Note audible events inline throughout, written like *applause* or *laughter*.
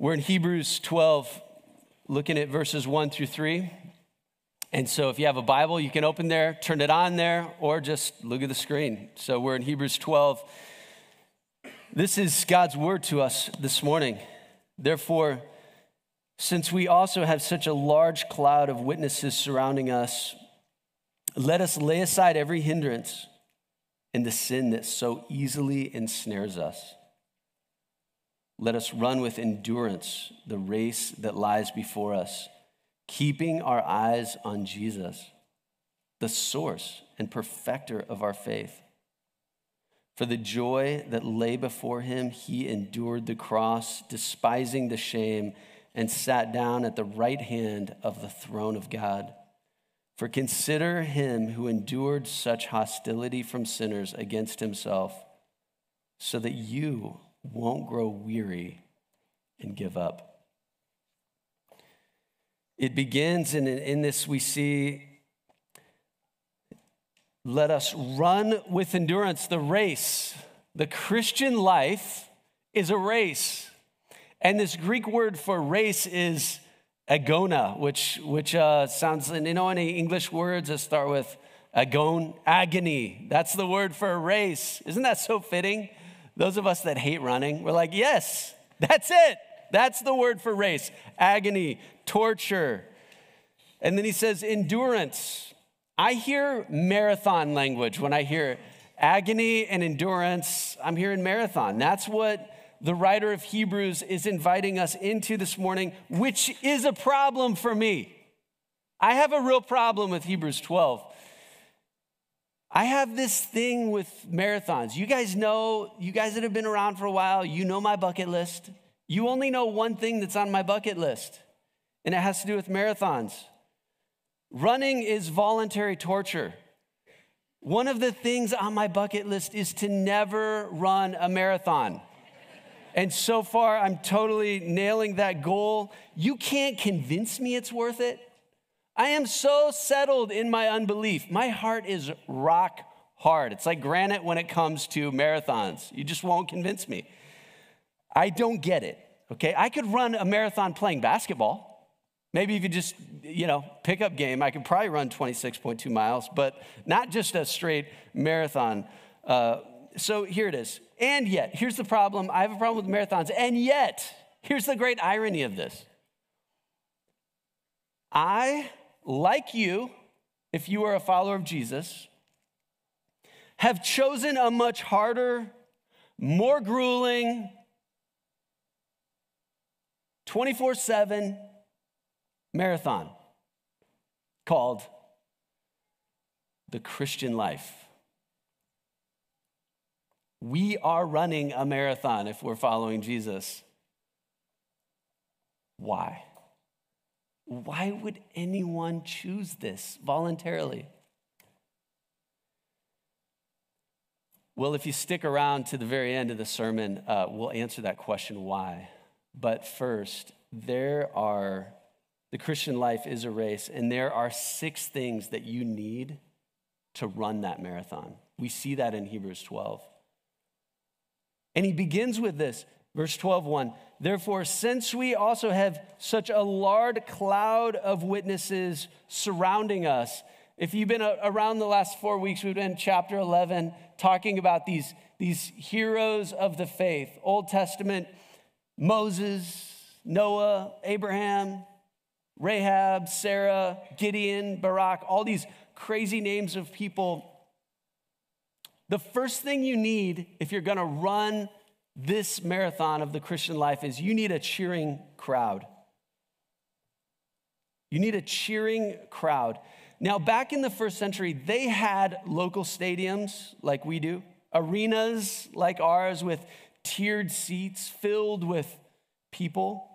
We're in Hebrews 12, looking at verses 1 through 3. And so if you have a Bible, you can open there, turn it on there, or just look at the screen. So we're in Hebrews 12. This is God's word to us this morning. Therefore, since we also have such a large cloud of witnesses surrounding us, let us lay aside every hindrance and the sin that so easily ensnares us let us run with endurance the race that lies before us, keeping our eyes on Jesus, the source and perfecter of our faith. For the joy that lay before him, he endured the cross, despising the shame, and sat down at the right hand of the throne of God. For consider him who endured such hostility from sinners against himself, so that you won't grow weary and give up. It begins, and in this we see, let us run with endurance the race. The Christian life is a race. And this Greek word for race is agona, which, which uh, sounds, you know, any English words that start with agon, agony. That's the word for a race. Isn't that so fitting? Those of us that hate running, we're like, yes, that's it. That's the word for race agony, torture. And then he says, endurance. I hear marathon language when I hear agony and endurance. I'm hearing marathon. That's what the writer of Hebrews is inviting us into this morning, which is a problem for me. I have a real problem with Hebrews 12 I have this thing with marathons. You guys know, you guys that have been around for a while, you know my bucket list. You only know one thing that's on my bucket list, and it has to do with marathons. Running is voluntary torture. One of the things on my bucket list is to never run a marathon. And so far, I'm totally nailing that goal. You can't convince me it's worth it. I am so settled in my unbelief. My heart is rock hard. It's like granite when it comes to marathons. You just won't convince me. I don't get it. Okay, I could run a marathon playing basketball. Maybe if you just, you know, pick up game, I could probably run 26.2 miles, but not just a straight marathon. Uh, so here it is. And yet, here's the problem I have a problem with marathons. And yet, here's the great irony of this I like you, if you are a follower of Jesus, have chosen a much harder, more grueling, 24 7 marathon called the Christian life. We are running a marathon if we're following Jesus. Why? Why would anyone choose this voluntarily? Well, if you stick around to the very end of the sermon, uh, we'll answer that question why. But first, there are, the Christian life is a race, and there are six things that you need to run that marathon. We see that in Hebrews 12. And he begins with this Verse 12, 1. Therefore, since we also have such a large cloud of witnesses surrounding us, if you've been around the last four weeks, we've been in chapter 11 talking about these, these heroes of the faith Old Testament, Moses, Noah, Abraham, Rahab, Sarah, Gideon, Barak, all these crazy names of people. The first thing you need if you're gonna run this marathon of the Christian life is you need a cheering crowd. You need a cheering crowd. Now, back in the first century, they had local stadiums like we do, arenas like ours with tiered seats filled with people.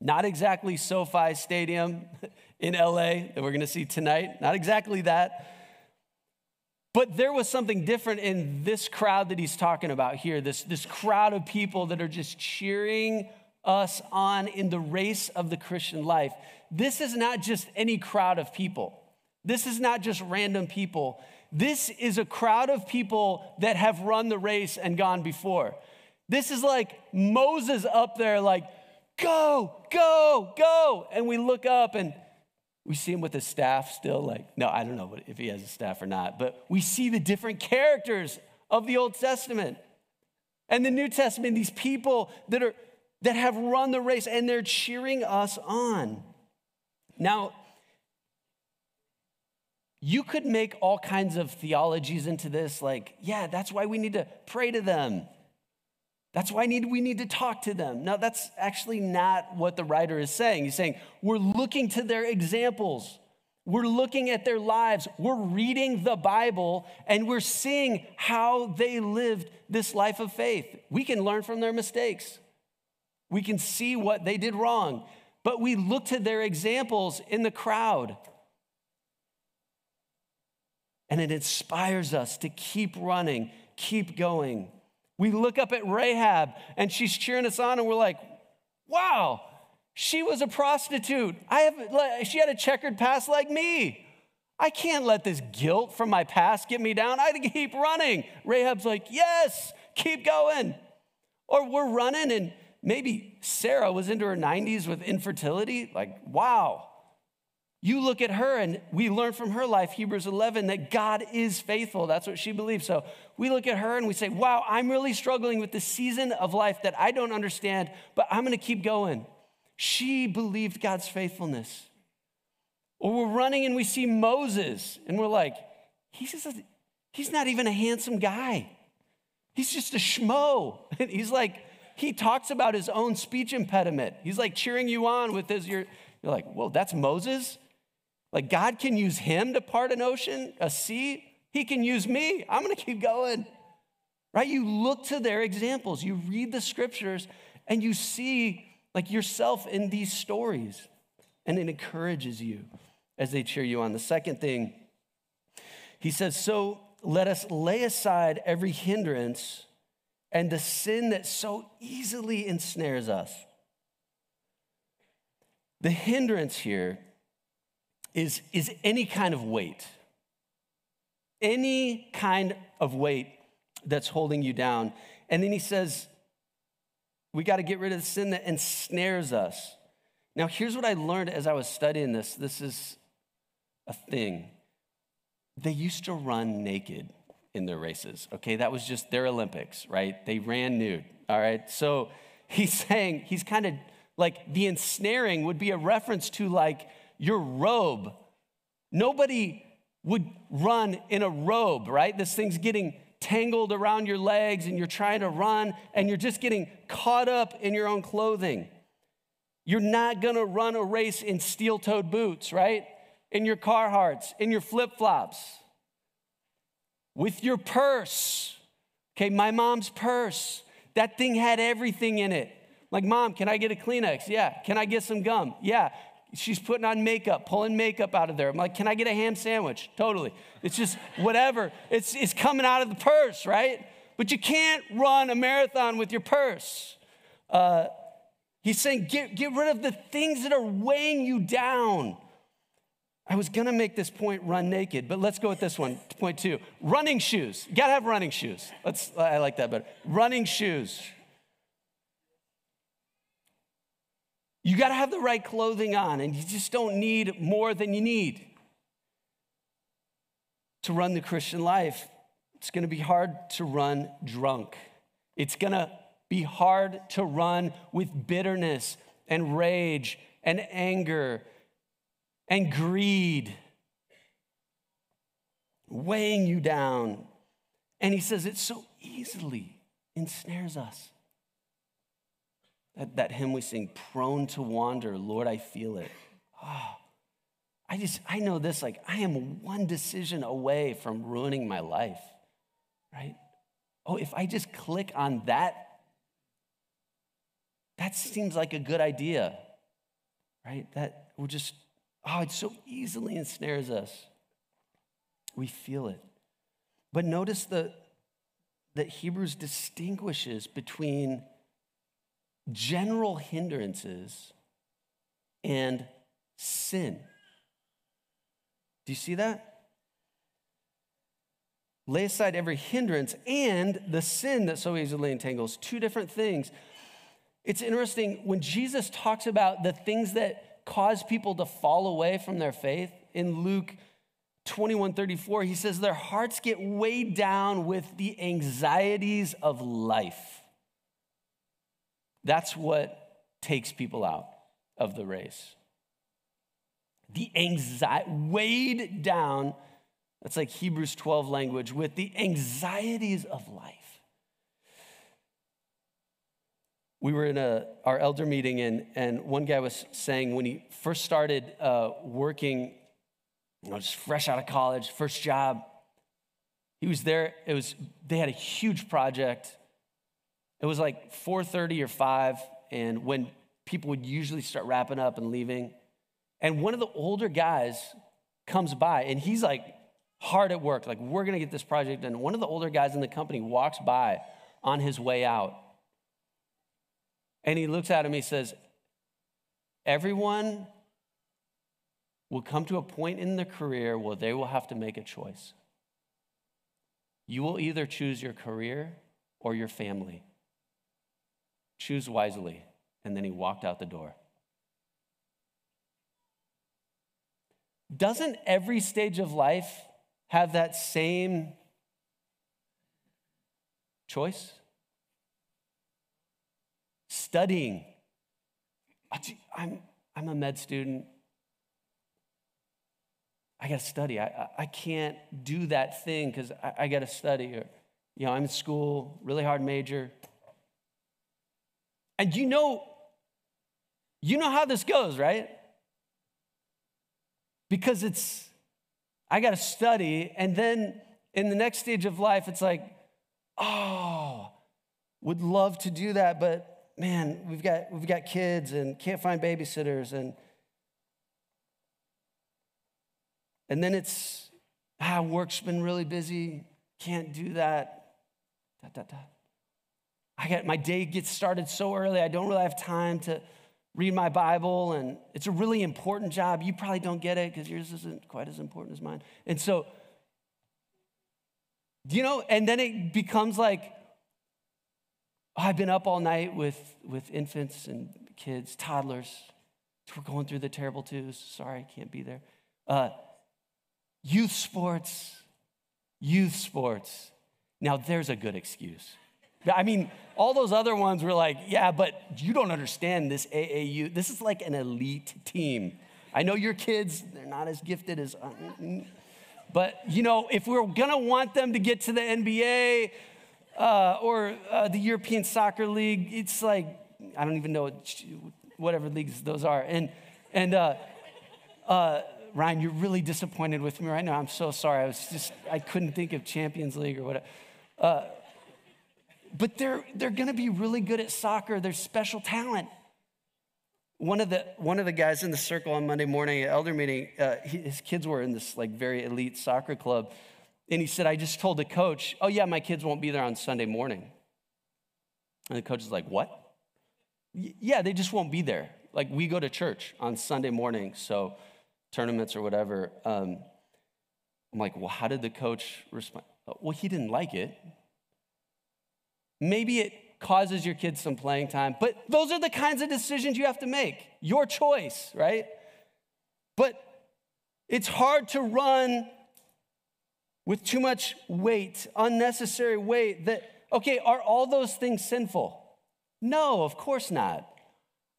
Not exactly SoFi Stadium *laughs* in LA that we're gonna see tonight, not exactly that. But there was something different in this crowd that he's talking about here this, this crowd of people that are just cheering us on in the race of the Christian life. This is not just any crowd of people, this is not just random people. This is a crowd of people that have run the race and gone before. This is like Moses up there, like, go, go, go. And we look up and we see him with his staff still. Like, no, I don't know if he has a staff or not, but we see the different characters of the Old Testament and the New Testament, these people that are that have run the race and they're cheering us on. Now, you could make all kinds of theologies into this, like, yeah, that's why we need to pray to them. That's why need, we need to talk to them. Now, that's actually not what the writer is saying. He's saying we're looking to their examples, we're looking at their lives, we're reading the Bible, and we're seeing how they lived this life of faith. We can learn from their mistakes, we can see what they did wrong, but we look to their examples in the crowd. And it inspires us to keep running, keep going. We look up at Rahab and she's cheering us on, and we're like, wow, she was a prostitute. I have, she had a checkered past like me. I can't let this guilt from my past get me down. I keep running. Rahab's like, yes, keep going. Or we're running, and maybe Sarah was into her 90s with infertility. Like, wow, you look at her and we learn from her life, Hebrews 11, that God is faithful. That's what she believes. So we look at her and we say, wow, I'm really struggling with the season of life that I don't understand, but I'm going to keep going. She believed God's faithfulness. Or we're running and we see Moses and we're like, he's, just a, he's not even a handsome guy. He's just a schmo. *laughs* And he's like, he talks about his own speech impediment. He's like cheering you on with his, you're, you're like, well, that's Moses? Like, God can use him to part an ocean, a sea. He can use me. I'm going to keep going. Right? You look to their examples, you read the scriptures, and you see like yourself in these stories. And it encourages you as they cheer you on. The second thing, he says, So let us lay aside every hindrance and the sin that so easily ensnares us. The hindrance here is, is any kind of weight. Any kind of weight that's holding you down. And then he says, we got to get rid of the sin that ensnares us. Now, here's what I learned as I was studying this this is a thing. They used to run naked in their races, okay? That was just their Olympics, right? They ran nude, all right? So he's *laughs* saying, he's kind of like the ensnaring would be a reference to like your robe. Nobody would run in a robe, right? This thing's getting tangled around your legs and you're trying to run and you're just getting caught up in your own clothing. You're not gonna run a race in steel toed boots, right? In your Carhartts, in your flip flops, with your purse. Okay, my mom's purse. That thing had everything in it. Like, mom, can I get a Kleenex? Yeah. Can I get some gum? Yeah she's putting on makeup, pulling makeup out of there. I'm like, can I get a ham sandwich? Totally. It's just whatever. It's, it's coming out of the purse, right? But you can't run a marathon with your purse. Uh, he's saying, get, get rid of the things that are weighing you down. I was gonna make this point run naked, but let's go with this one. Point two running shoes. You gotta have running shoes. Let's, I like that better. Running shoes. You got to have the right clothing on, and you just don't need more than you need to run the Christian life. It's going to be hard to run drunk. It's going to be hard to run with bitterness and rage and anger and greed weighing you down. And he says it so easily ensnares us. That, that hymn we sing, prone to wander, Lord, I feel it. Oh, I just, I know this, like, I am one decision away from ruining my life, right? Oh, if I just click on that, that seems like a good idea, right? That will just, oh, it so easily ensnares us. We feel it. But notice the, that Hebrews distinguishes between general hindrances and sin. Do you see that? lay aside every hindrance and the sin that so easily entangles. Two different things. It's interesting when Jesus talks about the things that cause people to fall away from their faith in Luke 21 34, he says, Their hearts get weighed down with the anxieties of life. That's what takes people out of the race. The anxiety, weighed down, that's like Hebrews 12 language, with the anxieties of life. We were in a, our elder meeting, and, and one guy was saying when he first started uh, working you know, just fresh out of college, first job. He was there. It was they had a huge project. It was like 4:30 or 5, and when people would usually start wrapping up and leaving, and one of the older guys comes by, and he's like hard at work, like we're gonna get this project done. One of the older guys in the company walks by on his way out, and he looks at him. And he says, "Everyone will come to a point in their career where they will have to make a choice. You will either choose your career or your family. Choose wisely. And then he walked out the door. Doesn't every stage of life have that same choice? Studying. I'm, I'm a med student. I got to study. I, I can't do that thing because I, I got to study. Or, you know, I'm in school, really hard major. And you know, you know how this goes, right? Because it's, I got to study. And then in the next stage of life, it's like, oh, would love to do that, but man, we've got, we've got kids and can't find babysitters and And then it's, ah, work's been really busy, can't do that. Da, da, da. I get my day gets started so early, I don't really have time to read my Bible, and it's a really important job. You probably don't get it because yours isn't quite as important as mine. And so, you know, and then it becomes like, oh, I've been up all night with, with infants and kids, toddlers. We're going through the terrible twos. Sorry, I can't be there. Uh, Youth sports, youth sports. Now, there's a good excuse. I mean, all those other ones were like, yeah, but you don't understand this AAU. This is like an elite team. I know your kids, they're not as gifted as, uh, but you know, if we're gonna want them to get to the NBA uh, or uh, the European Soccer League, it's like, I don't even know what, whatever leagues those are. And, and, uh, uh Ryan, you're really disappointed with me right now. I'm so sorry. I was just, I couldn't think of Champions League or whatever. But they're, they're going to be really good at soccer. They're special talent. One of the, one of the guys in the circle on Monday morning at elder meeting, uh, his kids were in this like very elite soccer club. And he said, I just told the coach, oh yeah, my kids won't be there on Sunday morning. And the coach is like, what? yeah, they just won't be there. Like we go to church on Sunday morning, so tournaments or whatever. Um, I'm like, well, how did the coach respond? Well, he didn't like it. Maybe it causes your kids some playing time, but those are the kinds of decisions you have to make. Your choice, right? But it's hard to run with too much weight, unnecessary weight. That, okay, are all those things sinful? No, of course not.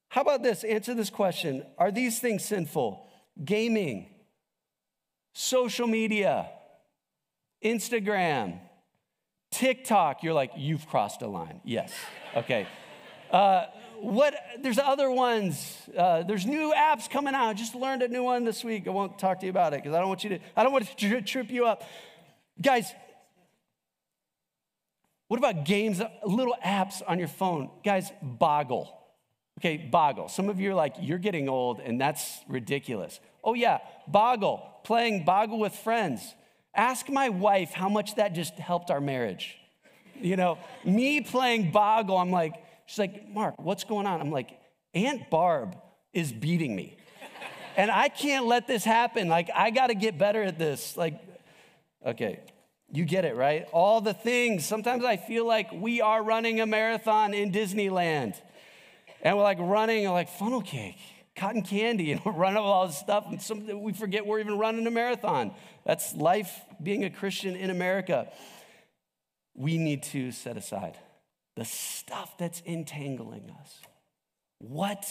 How about this? Answer this question Are these things sinful? gaming, social media, Instagram, TikTok. You're like, you've crossed a line. Yes. Okay. Uh, what there's other ones uh, there's new apps coming out just learned a new one this week i won't talk to you about it because i don't want you to i don't want to trip you up guys what about games little apps on your phone guys boggle Okay, Boggle. Some of you are like, you're getting old and that's ridiculous. Oh, yeah, Boggle, playing Boggle with friends. Ask my wife how much that just helped our marriage. You know, me playing Boggle, I'm like, she's like, Mark, what's going on? I'm like, Aunt Barb is beating me. And I can't let this happen. Like, I got to get better at this. Like, okay, You get it, right? All the things. Sometimes I feel like we are running a marathon in Disneyland. And we're like running like funnel cake, cotton candy, you *laughs* know, running all this stuff. And some, we forget we're even running a marathon. That's life being a Christian in America. We need to set aside the stuff that's entangling us. What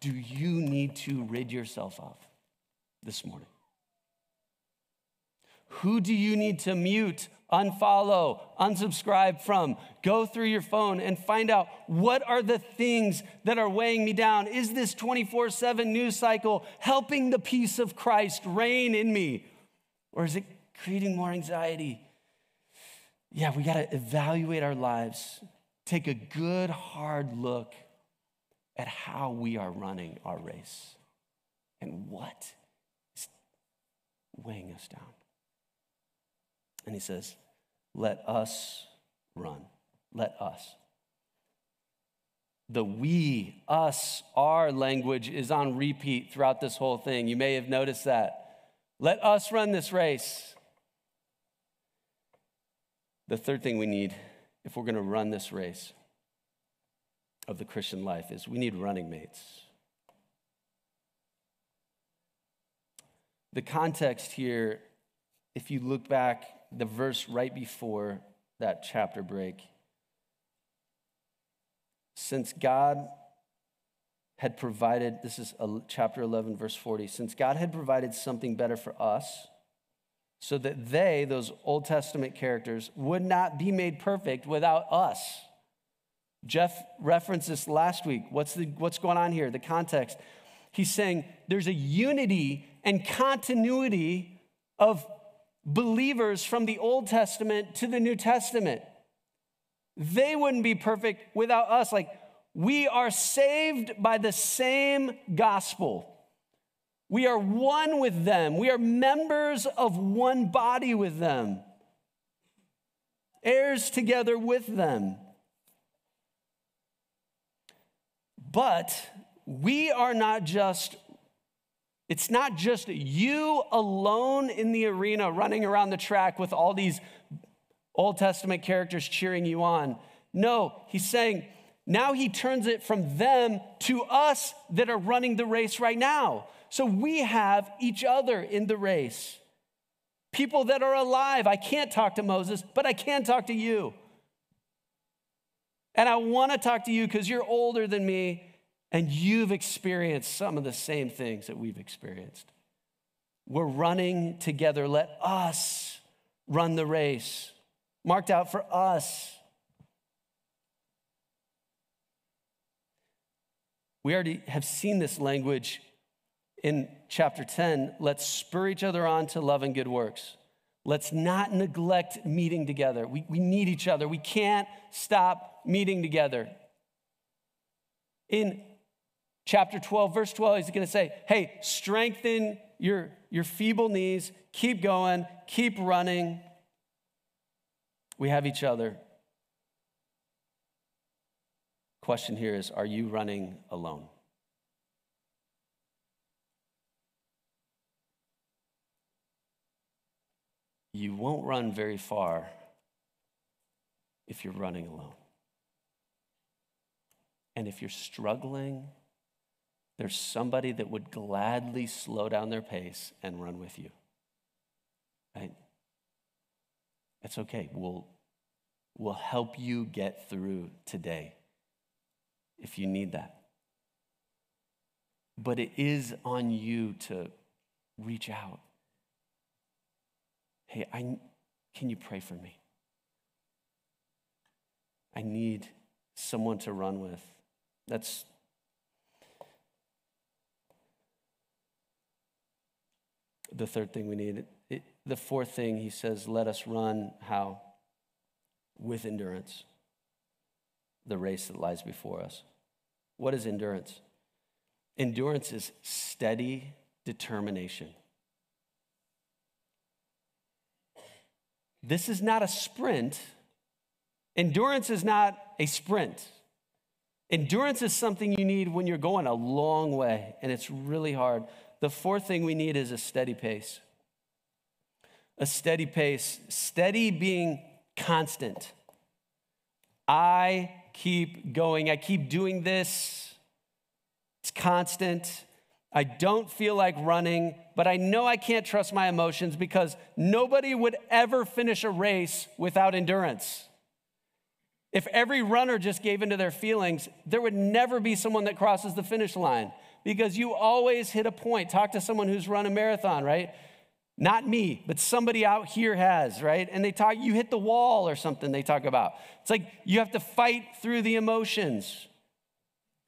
do you need to rid yourself of this morning? Who do you need to mute, unfollow, unsubscribe from? Go through your phone and find out what are the things that are weighing me down. Is this 24 7 news cycle helping the peace of Christ reign in me? Or is it creating more anxiety? Yeah, we got to evaluate our lives, take a good, hard look at how we are running our race and what is weighing us down. And he says, Let us run. Let us. The we, us, our language is on repeat throughout this whole thing. You may have noticed that. Let us run this race. The third thing we need, if we're going to run this race of the Christian life, is we need running mates. The context here, if you look back the verse right before that chapter break. Since God had provided, this is chapter 11, verse 40, since God had provided something better for us, so that they, those Old Testament characters, would not be made perfect without us. Jeff referenced this last week. What's, the, what's going on here? The context. He's saying there's a unity and continuity of believers from the Old Testament to the New Testament. They wouldn't be perfect without us. Like, we are saved by the same gospel. We are one with them. We are members of one body with them, heirs together with them. But we are not just it's not just you alone in the arena running around the track with all these Old Testament characters cheering you on. No, he's saying now he turns it from them to us that are running the race right now. So we have each other in the race. People that are alive. I can't talk to Moses, but I can talk to you. And I want to talk to you because you're older than me and you've experienced some of the same things that we've experienced. We're running together. Let us run the race marked out for us. We already have seen this language in chapter 10. Let's spur each other on to love and good works. Let's not neglect meeting together. We, we need each other. We can't stop meeting together. In chapter 12, verse 12, he's going to say, hey, strengthen your, your feeble knees, keep going, keep running. We have each other. Question here is Are you running alone? You won't run very far if you're running alone. And if you're struggling there's somebody that would gladly slow down their pace and run with you. Right? It's okay. We'll, we'll help you get through today if you need that. But it is on you to reach out. Hey, I, can you pray for me? I need someone to run with. That's the third thing we need. It, the fourth thing, he says, let us run how? With endurance, the race that lies before us. What is endurance? Endurance is steady determination. This is not a sprint. Endurance is not a sprint. Endurance is something you need when you're going a long way and it's really hard. The fourth thing we need is a steady pace. a steady pace, steady being constant. I keep going, I keep doing this. It's constant. I don't feel like running, but I know I can't trust my emotions because nobody would ever finish a race without endurance. If every runner just gave into their feelings, there would never be someone that crosses the finish line because you always hit a point. Talk to someone who's run a marathon, right? Not me, but somebody out here has, right? And they talk, you hit the wall or something, they talk about. It's like you have to fight through the emotions.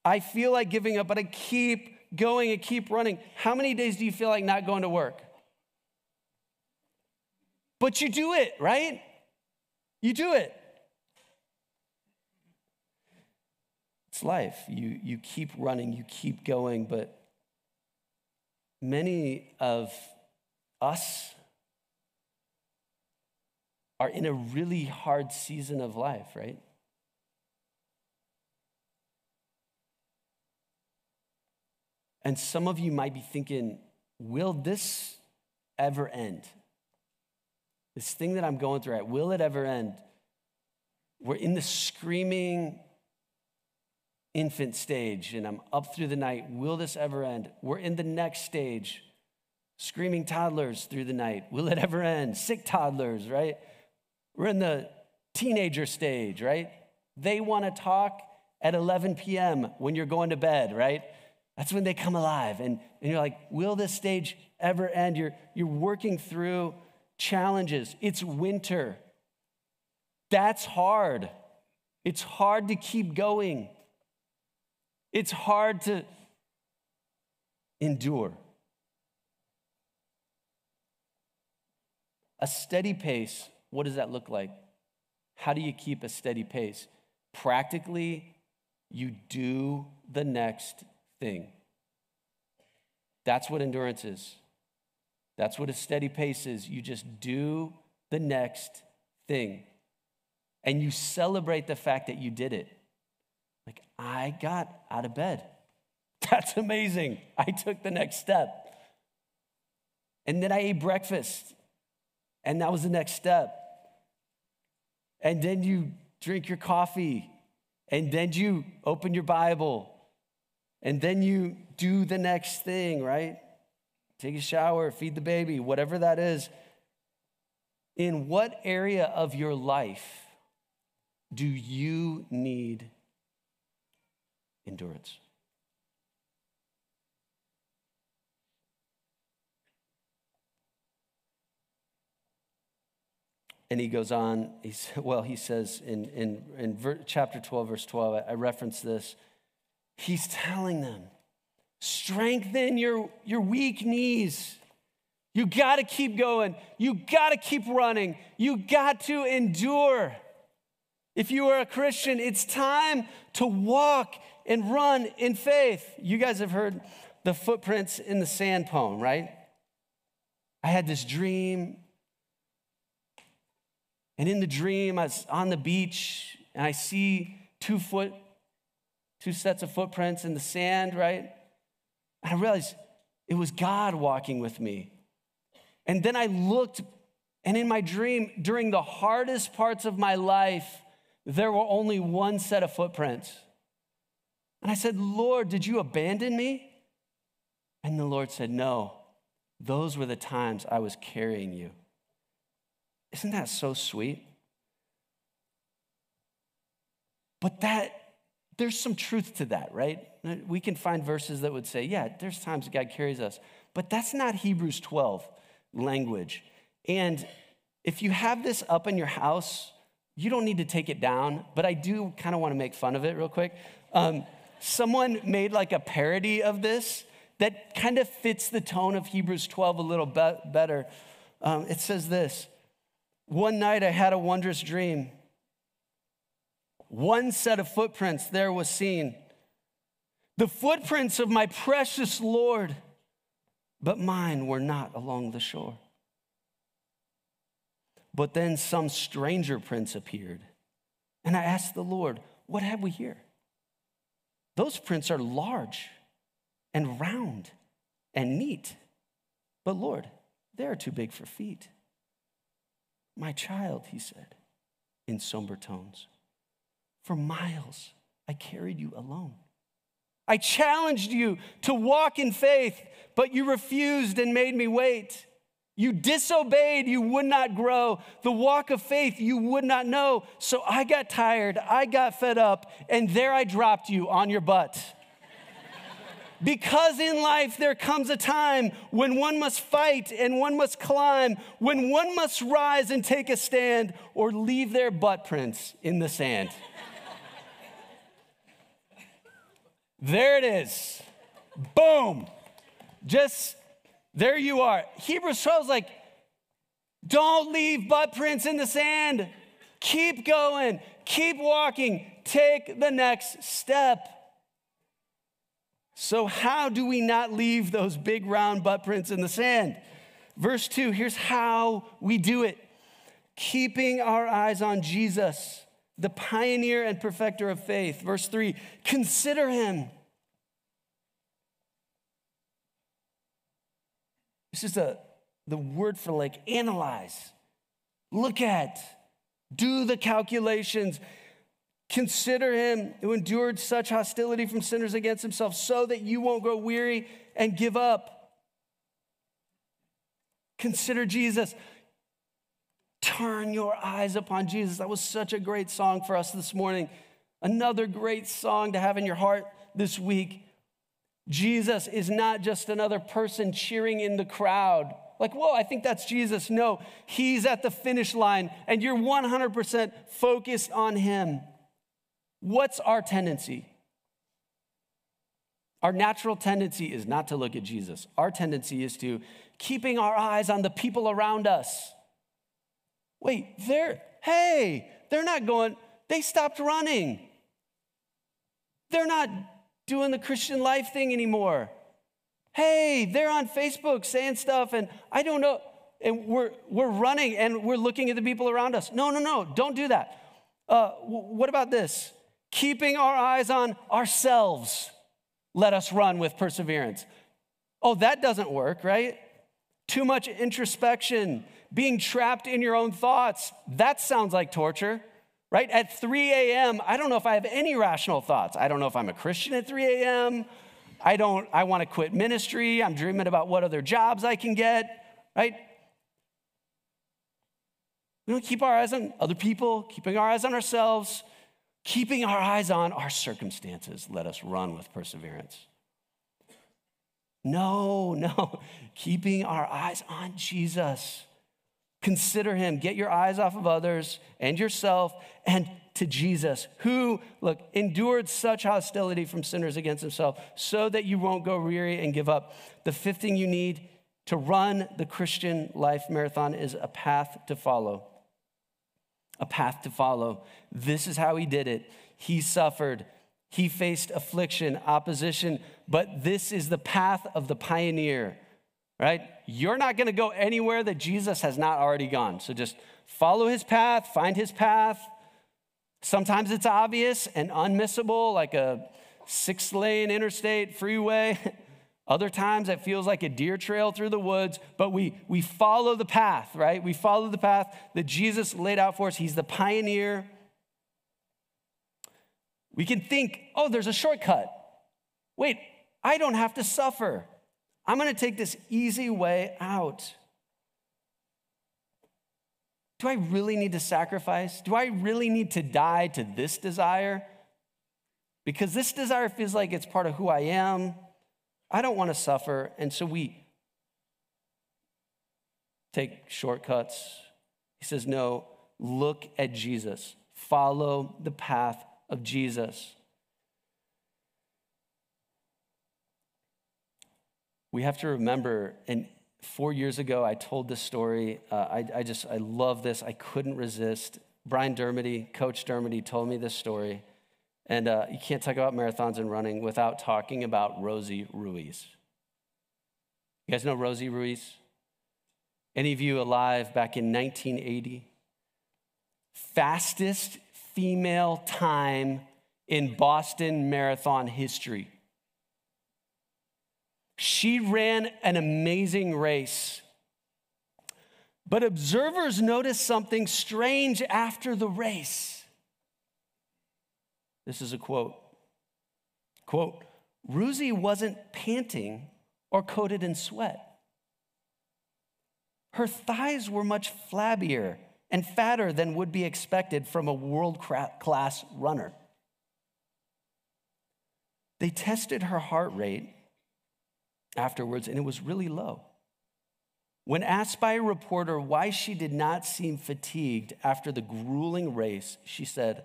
I feel like giving up, but I keep going and keep running. How many days do you feel like not going to work? But you do it, right? You do it. It's life. You, you keep running, you keep going, but many of us are in a really hard season of life, right? And some of you might be thinking, will this ever end? This thing that I'm going through, right, will it ever end? We're in the screaming infant stage, and I'm up through the night. Will this ever end? We're in the next stage Screaming toddlers through the night. Will it ever end? Sick toddlers, right? We're in the teenager stage, right? They want to talk at 11 p.m. when you're going to bed, right? That's when they come alive. And, and you're like, will this stage ever end? You're, you're working through challenges. It's winter. That's hard. It's hard to keep going. It's hard to endure. A steady pace, what does that look like? How do you keep a steady pace? Practically, you do the next thing. That's what endurance is. That's what a steady pace is. You just do the next thing. And you celebrate the fact that you did it. I got out of bed. *laughs* That's amazing. I took the next step. And then I ate breakfast. And that was the next step. And then you drink your coffee, and then you open your Bible, and then you do the next thing, right? Take a shower, feed the baby, whatever that is. In what area of your life do you need endurance? And he goes on, he's, *laughs* well, he says in, in, in ver, chapter 12, verse 12, I, I reference this. He's telling them, strengthen your, your weak knees. You got to keep going. You got to keep running. You got to endure. If you are a Christian, it's time to walk and run in faith. You guys have heard the footprints in the sand poem, right? I had this dream and in the dream, I was on the beach and I see two foot, two sets of footprints in the sand, right? And I realized it was God walking with me. And then I looked, and in my dream, during the hardest parts of my life, there were only one set of footprints. And I said, Lord, did you abandon me? And the Lord said, No, those were the times I was carrying you. Isn't that so sweet? But that, there's some truth to that, right? We can find verses that would say, yeah, there's times God carries us. But that's not Hebrews 12 language. And if you have this up in your house, you don't need to take it down, but I do kind of want to make fun of it real quick. Um, someone made like a parody of this that kind of fits the tone of Hebrews 12 a little be- better. Um, it says this one night I had a wondrous dream. One set of footprints there was seen. The footprints of my precious Lord, but mine were not along the shore. But then some stranger prints appeared. And I asked the Lord, What have we here? Those prints are large and round and neat. But Lord, they are too big for feet My child, he said in somber tones, for miles I carried you alone. I challenged you to walk in faith, but you refused and made me wait. You disobeyed, you would not grow. The walk of faith you would not know. So I got tired, I got fed up, and there I dropped you on your butt. because in life there comes a time when one must fight and one must climb, when one must rise and take a stand or leave their butt prints in the sand. there it is. Boom. Just there you are. Hebrews 12 is like, don't leave butt prints in the sand. Keep going, keep walking, take the next step. So, how do we not leave those big round butt prints in the sand? Verse 2 here's how we do it keeping our eyes on Jesus, the pioneer and perfecter of faith. Verse 3 consider him This is a, the word for like analyze, look at, do the calculations. Consider him who endured such hostility from sinners against himself so that you won't grow weary and give up. Consider Jesus. Turn your eyes upon Jesus. That was such a great song for us this morning. Another great song to have in your heart this week. Jesus is not just another person cheering in the crowd. Like, whoa, I think that's Jesus. No, he's at the finish line and you're 100% focused on him. What's our tendency? Our natural tendency is not to look at Jesus. Our tendency is to keeping our eyes on the people around us. Wait, they're, hey, they're not going, they stopped running. They're not doing the Christian life thing anymore. Hey, they're on Facebook saying stuff, and I don't know. And we're, we're running and we're looking at the people around us. No, no, no, don't do that. Uh, what about this? Keeping our eyes on ourselves, let us run with perseverance. Oh, that doesn't work, right? Too much introspection, being trapped in your own thoughts, that sounds like torture right? At 3 a.m., I don't know if I have any rational thoughts. I don't know if I'm a Christian at 3 a.m. I don't, I want to quit ministry. I'm dreaming about what other jobs I can get, right? We don't keep our eyes on other people, keeping our eyes on ourselves, keeping our eyes on our circumstances. Let us run with perseverance. No, *laughs* no, keeping our eyes on Jesus. Consider him. Get your eyes off of others and yourself and to Jesus, who, look, endured such hostility from sinners against himself so that you won't go weary and give up. The fifth thing you need to run the Christian life marathon is a path to follow. A path to follow. This is how he did it. He suffered, he faced affliction, opposition, but this is the path of the pioneer right? You're not going to go anywhere that Jesus has not already gone. So just follow his path, find his path. Sometimes it's obvious and unmissable, like a six lane interstate freeway. *laughs* Other times it feels like a deer trail through the woods, but we, we follow the path, right? We follow the path that Jesus laid out for us. He's the pioneer. We can think, oh, there's a shortcut. Wait, I don't have to suffer. I'm going to take this easy way out. Do I really need to sacrifice? Do I really need to die to this desire? Because this desire feels like it's part of who I am. I don't want to suffer. And so we take shortcuts. He says, No, look at Jesus, follow the path of Jesus. We have to remember, and four years ago, I told this story. Uh, I, I, just, I love this. I couldn't resist. Brian Dermody, Coach Dermody, told me this story. And uh, you can't talk about marathons and running without talking about Rosie Ruiz. You guys know Rosie Ruiz? Any of you alive back in 1980? Fastest female time in Boston Marathon history. She ran an amazing race. But observers noticed something strange after the race. This is a quote. Quote, Ruiz wasn't panting or coated in sweat. Her thighs were much flabbier and fatter than would be expected from a world class runner. They tested her heart rate afterwards, and it was really low. When asked by a reporter why she did not seem fatigued after the grueling race, she said,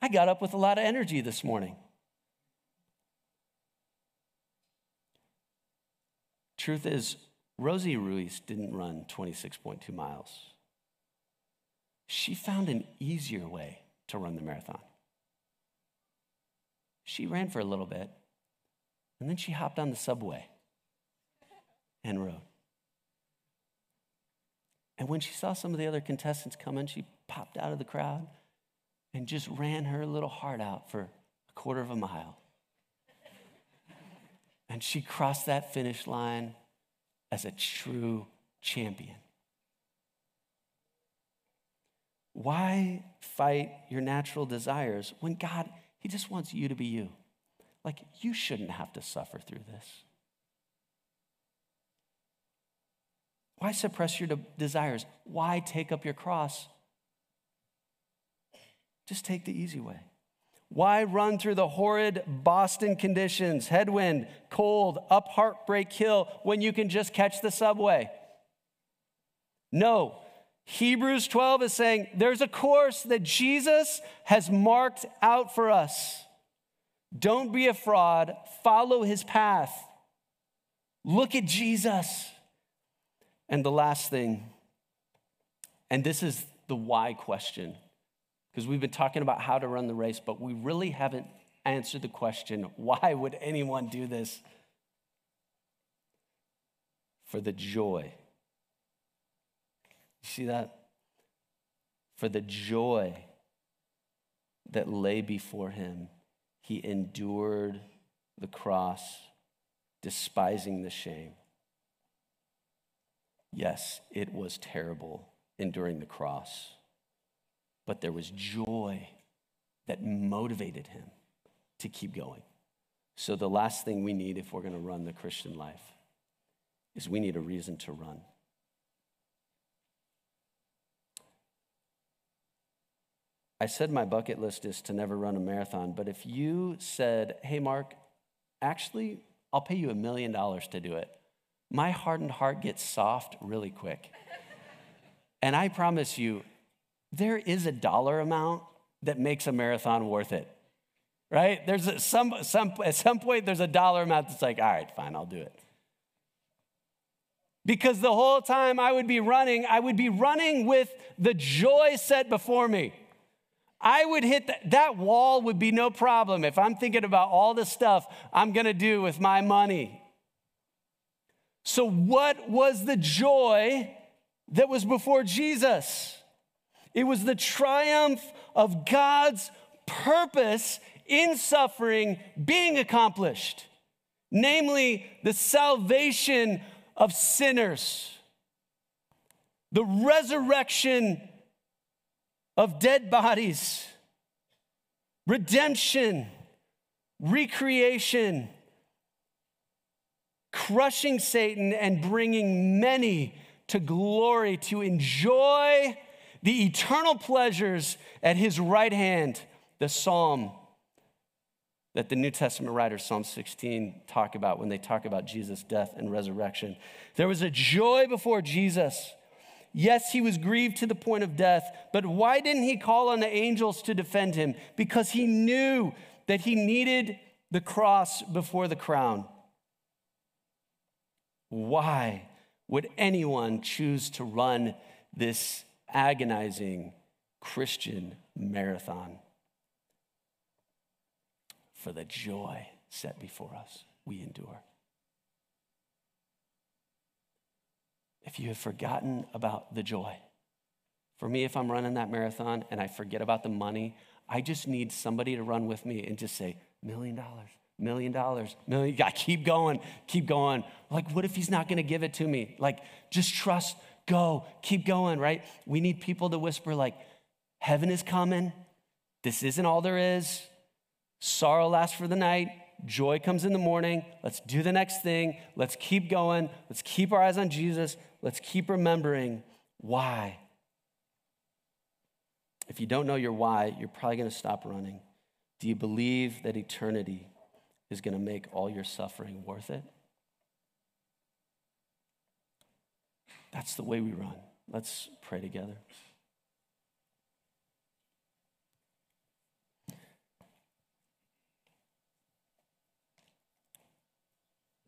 I got up with a lot of energy this morning. Truth is, Rosie Ruiz didn't run 26.2 miles. She found an easier way to run the marathon. She ran for a little bit, and then she hopped on the subway and rode. And when she saw some of the other contestants coming, she popped out of the crowd and just ran her little heart out for a quarter of a mile. And she crossed that finish line as a true champion. Why fight your natural desires when God, He just wants you to be you? Like, you shouldn't have to suffer through this. Why suppress your de- desires? Why take up your cross? Just take the easy way. Why run through the horrid Boston conditions, headwind, cold, up Heartbreak Hill, when you can just catch the subway? No. Hebrews 12 is saying there's a course that Jesus has marked out for us. Don't be a fraud, follow his path. Look at Jesus. And the last thing, and this is the why question, because we've been talking about how to run the race, but we really haven't answered the question why would anyone do this? For the joy. You see that? For the joy that lay before him, he endured the cross, despising the shame Yes, it was terrible enduring the cross, but there was joy that motivated him to keep going. So, the last thing we need if we're going to run the Christian life is we need a reason to run. I said my bucket list is to never run a marathon, but if you said, hey, Mark, actually, I'll pay you a million dollars to do it, my hardened heart gets soft really quick. and I promise you, there is a dollar amount that makes a marathon worth it. Right? There's a, some, some, at some point, there's a dollar amount that's like, all right, fine, I'll do it. Because the whole time I would be running, I would be running with the joy set before me. I would hit that, that wall would be no problem if I'm thinking about all the stuff I'm gonna do with my money so, what was the joy that was before Jesus? It was the triumph of God's purpose in suffering being accomplished, namely the salvation of sinners, the resurrection of dead bodies, redemption, recreation crushing Satan and bringing many to glory to enjoy the eternal pleasures at his right hand. The psalm that the New Testament writers, Psalm 16, talk about when they talk about Jesus' death and resurrection. There was a joy before Jesus. Yes, he was grieved to the point of death, but why didn't he call on the angels to defend him? Because he knew that he needed the cross before the crown. Why would anyone choose to run this agonizing Christian marathon? For the joy set before us, we endure. If you have forgotten about the joy, for me, if I'm running that marathon and I forget about the money, I just need somebody to run with me and just say, million dollars, million dollars, million. I keep going, keep going. Like, what if he's not going to give it to me? Like, just trust go, keep going, right? We need people to whisper, like, heaven is coming. This isn't all there is. Sorrow lasts for the night. Joy comes in the morning. Let's do the next thing. Let's keep going. Let's keep our eyes on Jesus. Let's keep remembering why. If you don't know your why, you're probably going to stop running. Do you believe that eternity is going to make all your suffering worth it? That's the way we run. Let's pray together.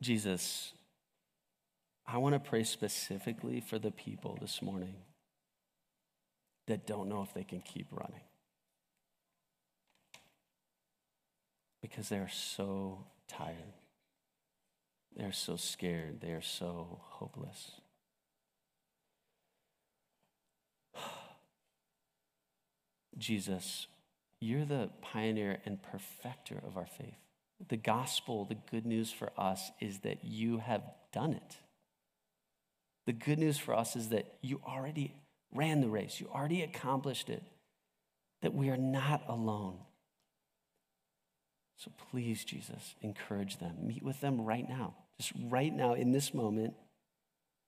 Jesus, I want to pray specifically for the people this morning that don't know if they can keep running. Because they're so tired. They're so scared. They are so hopeless. *sighs* Jesus, you're the pioneer and perfecter of our faith. The gospel, the good news for us is that you have done it. The good news for us is that you already ran the race, you already accomplished it, that we are not alone. So please, Jesus, encourage them. Meet with them right now, just right now in this moment.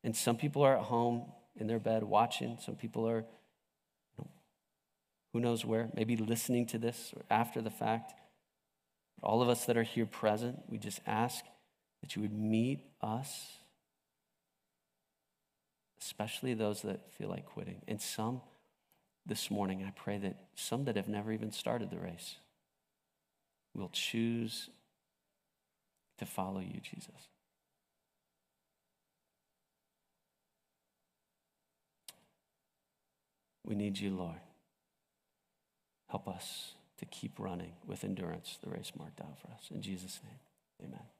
And some people are at home in their bed watching, some people are, who knows where, maybe listening to this or after the fact. All of us that are here present, we just ask that you would meet us, especially those that feel like quitting. And some this morning, I pray that some that have never even started the race will choose to follow you, Jesus. We need you, Lord. Help us to keep running with endurance the race marked out for us. In Jesus' name, amen.